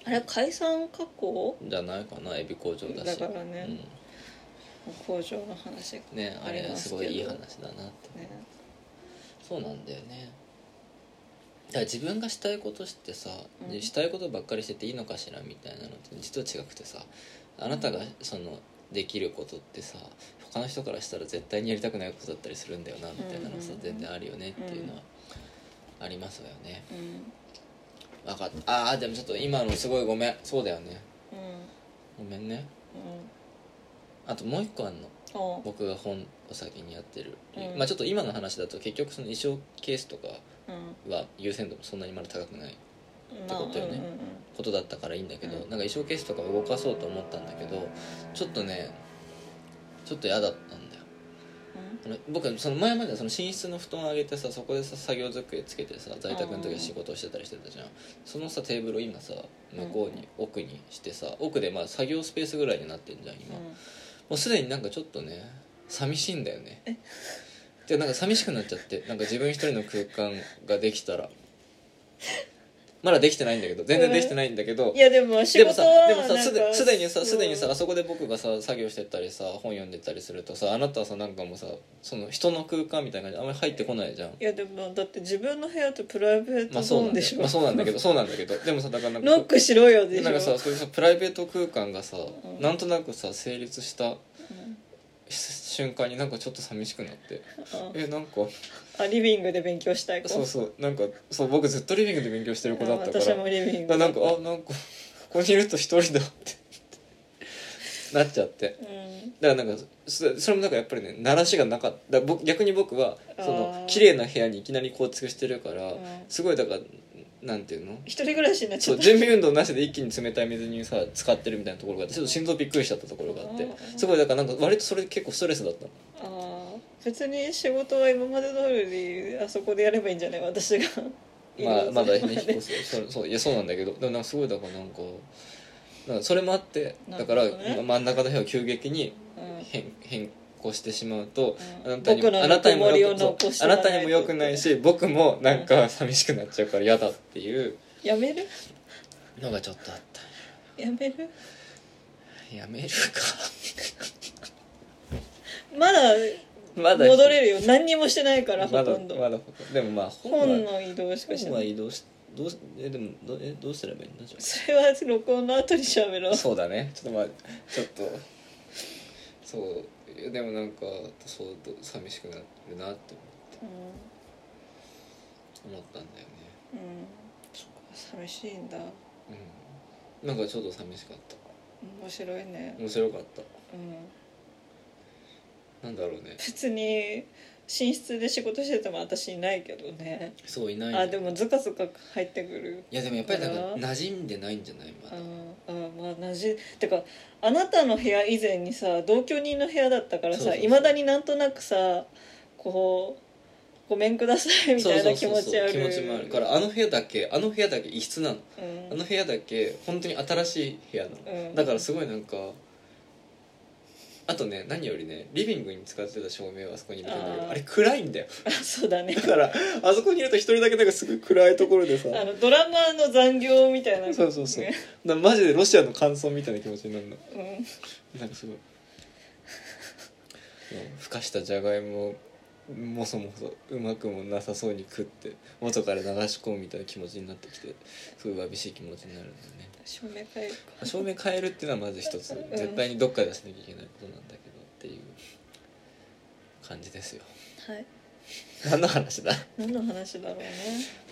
あれ海産加工じゃないかなエビ工場だし。だからね。工場の話うん、ねあれありますごいいい話だなって。ね。そうなんだよね。だから自分がしたいことしてさ、うん。したいことばっかりしてていいのかしらみたいなのって実は違くてさあなたがそのできることってさ他の人からしたら絶対にやりたくないことだったりするんだよなみたいなのさ、うん。うんうん全然あるよねっていうのはありますよね。うん分かった。あーでもちょっと今のすごいごめん。そうだよね。うん。ごめんね。うん。あともう一個あんの。あ僕が本を先にやってる、うん。まあちょっと今の話だと結局その衣装ケースとかうん。は優先度もそんなにまだ高くないまあことよね。うんうんうん。ことだったからいいんだけど、うん。なんか衣装ケースとかを動かそうと思ったんだけどちょっとねちょっと嫌だったんだよあの僕はその前まではその寝室の布団を上げてさそこでさ作業机つけてさ在宅の時は仕事をしてたりしてたじゃん。そのさテーブルを今さ向こうに奥にしてさ奥でまあ作業スペースぐらいになってんじゃん今、もうすでになんかちょっとね寂しいんだよね。でなんか寂しくなっちゃってなんか自分一人の空間ができたらまだできてないんだけど全然できてないんだけど、いやでも仕でもさ事はでもさなんかすですでにさすでにさうんあそこで僕がさ作業してたりさ本読んでたりするとさあなたはさなんかもうさその人の空間みたいな感じであんまり入ってこないじゃん。いやでもだって自分の部屋ってプライベートまあそうなんだゾーンでしょ、よまあそうなんだけどそうなんだけどでもさだからなんかノックしろよでしょなんかさそういうさプライベート空間がさ、ん。なんとなくさ成立したうん瞬間になんかちょっと寂しくなってあえなんかあリビングで勉強したい子？そうそうなんかそう僕ずっとリビングで勉強してる子だったから。私もリビングなんかあなんかここにいると一人だってなっちゃって。うん。だからなんかそそれもなんかやっぱりね慣らしがなかった。僕逆に僕はその綺麗な部屋にいきなり構築してるからうん。すごいだからなんていうの？一人暮らしになっちそうゃった。準備運動なしで一気に冷たい水にさ使ってるみたいなところがあってちょっと心臓びっくりしちゃったところがあってうんすごいだからなんか割とそれ結構ストレスだったの。あー。別に仕事は今まで通りあそこでやればいいんじゃない？私が。まあまだ引っ越すそうそういやそうなんだけど。でもなんかすごいだからなんかなんかそれもあってなだからるほどね真ん中の部屋を急激にうん。変変更してしまうと、うん。あなたに僕のあなたにもあなたにもよくないし僕もなんか寂しくなっちゃうから嫌だっていう。やめる？のがちょっとあった。やめる？やめるか。まだまだ戻れるよ。何にもしてないからほとんど。まだでもまあ本の移動しかしない。は移動しどうしえでもどえどうすればいいんだじゃそれは録音の後にしゃべろあう。そうだね。ちょっとまあちょっと。そういやでもなんかそうど寂しくなるなってうん思ったんだよね。うん。そっか寂しいんだ。うん。なんかちょっと寂しかった。面白いね。面白かった。うん。なんだろうね。別に寝室で仕事してても私いないけどねそういないあでもズカズカ入ってくるいやでもやっぱりなんか馴染んでないんじゃないまだああまあなじてかあなたの部屋以前にさ同居人の部屋だったからさいまだになんとなくさこう「ごめんください」みたいな気持ちある気持ちもあるからあの部屋だけあの部屋だけ異質なのうんあの部屋だけ本当に新しい部屋なの、うんだからすごいなんかあとね何よりねリビングに使ってた照明はあそこにいるんだけどあー。あれ暗いんだよ。あそうだね。だからあそこにいると一人だけなんかすごい暗いところでさ。あのドラマの残業みたいな。そうそうそう。ね。だマジでロシアの乾燥みたいな気持ちになるの。うん。なんかすごい。うんふかしたじゃがいもをもそもそうまくもなさそうに食って元から流し込むみたいな気持ちになってきてすごいわびしい気持ちになるんだよね照明変えるか。照明変えるっていうのはまず一つ。絶対にどっかでしなきゃいけないことなんだけどっていう感じですよ。はい。何の話だ？何の話だろうね。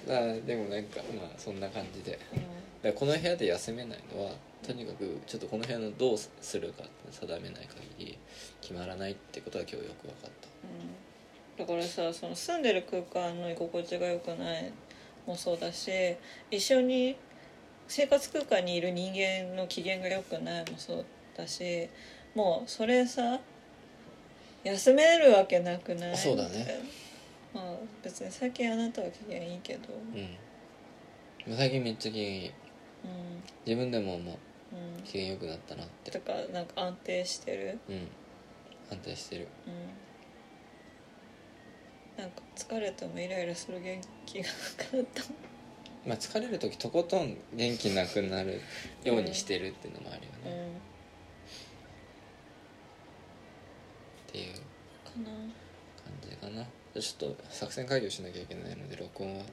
あでもなんかまあそんな感じで。うん。らこの部屋で休めないのはとにかくちょっとこの部屋のどうするか定めない限り決まらないってことは今日よく分かった。だからさその住んでる空間の居心地が良くないもそうだし一緒に生活空間にいる人間の機嫌が良くないもそうだしもうそれさ休めるわけなくないそうだね。まあ別に最近あなたは機嫌いいけど。うん。最近めっちゃ機嫌いい。うん。自分でももう。うん。機嫌良くなったなって。とかなんか安定してる？うん。安定してる。うん。なんか疲れてもイライラする元気がなくなったまあ疲れる時とことん元気なくなるようにしてるっていうのもあるようんね、っていう。かな。感じかな。ちょっと作戦会議をしなきゃいけないので録音は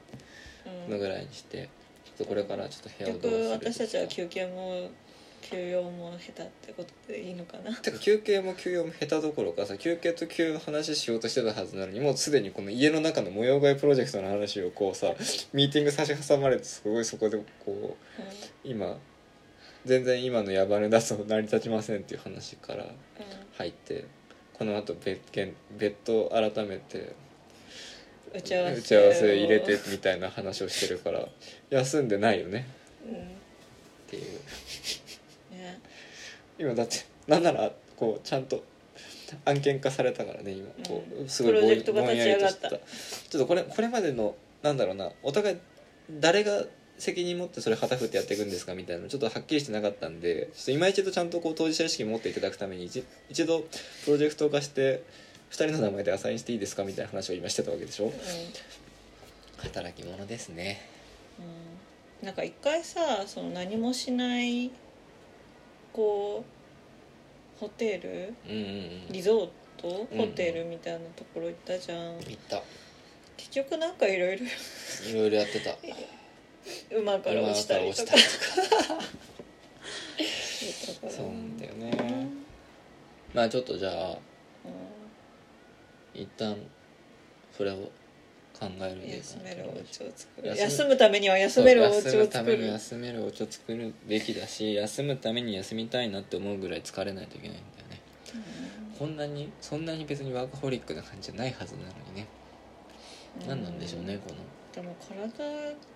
うん。このぐらいにしてちょっとこれからちょっと部屋を結どうする局私たちは休憩も休養も下手ってことでいいのかな？てか休憩も休養も下手どころかさ休憩と休養の話しようとしてたはずなのにもうすでにこの家の中の模様替えプロジェクトの話をこうさミーティング差し挟まれてすごいそこでこう今全然今のヤバネだと成り立ちませんっていう話からうん入ってこの後別件別途改めて打ち合わせ入れてみたいな話をしてるから休んでないよね。うん。っていう。ね今だってなんならこうちゃんと案件化されたからね今。こう、うんすごいプロジェクトがぼんやりとし立ち上がった。ちょっとこれこれまでのなんだろうなお互い誰が責任持ってそれ旗振ってやっていくんですかみたいなのちょっとはっきりしてなかったんでちょっと今一度ちゃんとこう当事者意識持っていただくために一一度プロジェクト化して2人の名前でアサインしていいですかみたいな話を今してたわけでしょ。うん。働き者ですね。うん。なんか一回さその何もしないこうホテルうんうんうん。リゾートうんホテルみたいなところ行ったじゃん、行った。結局なんかいろいろいろいろやってた。馬から落ちたりとか。馬かそうなんだよね。まあちょっとじゃあ一旦それを考える休めるお家を作る。休むためには休めるお家を休むために作る休めるお家を作る。べきだし休むために休みたいなって思うぐらい疲れないといけないんだよね。こんなにそんなに別にワーカホリックな感じじゃないはずなのにね。うん。何なんでしょうねこの。でも体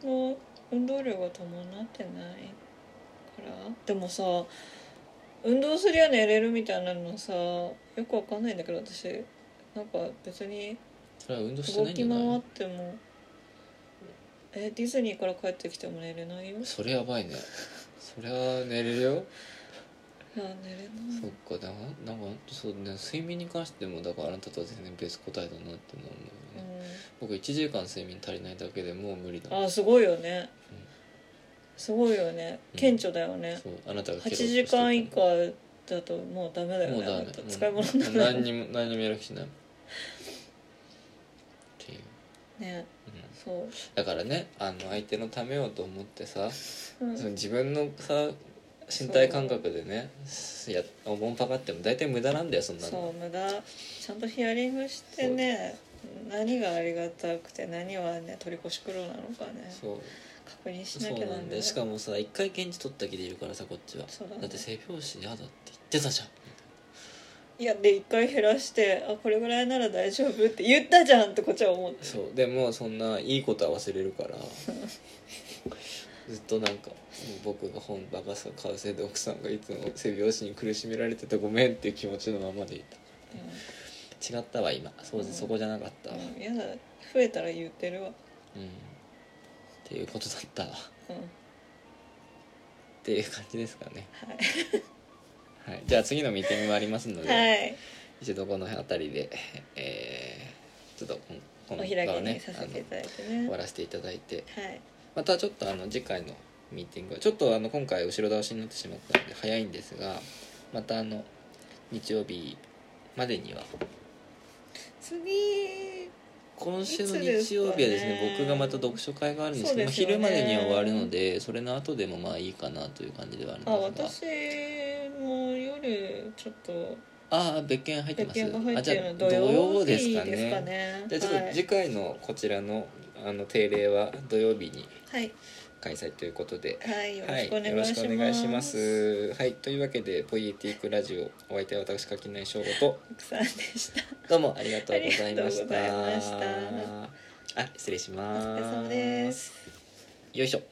の運動量が伴ってないから。でもさ運動すりゃ寝れるみたいなのさよくわかんないんだけど私なんか別にそれは運動してないんじゃない？回ってもえディズニーから帰ってきても寝れない？よいそれやばいね。それは寝れるよ。や寝れそない。っかだからなんかそうね睡眠に関してもだからあなたとは全然別答えだなって思うよね、僕1時間睡眠足りないだけでもう無理だうん、あすごいよね、うん。すごいよね。うん。顕著だよね、そうあなたが8蹴ろうとして時た間以下だともうダメだよね。もうダメ。あなた使い物になもうらない何にも何にもやる気しないね。うん。そう。だからねあの相手のためようと思ってさ、うん。その自分のさ身体感覚でねやおもんぱかっても大体無駄なんだよそんなそのう無駄。ちゃんとヒアリングしてね何がありがたくて何はね取り越し苦労なのかね。そう。確認しなきゃなんだよ。なんだよ。しかもさ一回現地取った気でいるからさこっちは。そうだね。だって背拍子嫌だって言ってたじゃんいやで一回減らしてあこれぐらいなら大丈夫って言ったじゃんってこっちは思って。そうでもそんないいことは忘れるから。ずっとなんか僕が本バカさ買うせいで奥さんがいつも背拍子に苦しめられててごめんっていう気持ちのままでいた。違ったわ今。そううん。そこじゃなかったわ。うん、うん、やだ増えたら言ってるわ。うん。っていうことだったわ。っうん。ていう感じですかね。はいはい。じゃあ次のミーティングもありますので、はい。一度この辺りでえー、ちょっとこのこお開きの場をにさせていただいてあの終ねわらせていただいて。はい。またちょっとあの次回のミーティングはちょっとあの今回後ろ倒しになってしまったので早いんですがまたあの日曜日までには。次今週の日曜日はですね僕がまた読書会があるんですけどね。昼までには終わるのでそれの後でもまあいいかなという感じではあるあんですが私も夜ちょっとああ別件入ってます。あじゃあ土曜ですかね。ですかね。じゃあちょっと次回のこちらのあの定例は土曜日にはい開催ということで。はいよろはいしくお願いします、よろしくお願いします。はいというわけでポイエティックラジオお相手は私垣内翔吾と。奥さんでした。どうもありがとうございました。あ失礼しおます。疲れ様です。よいしょ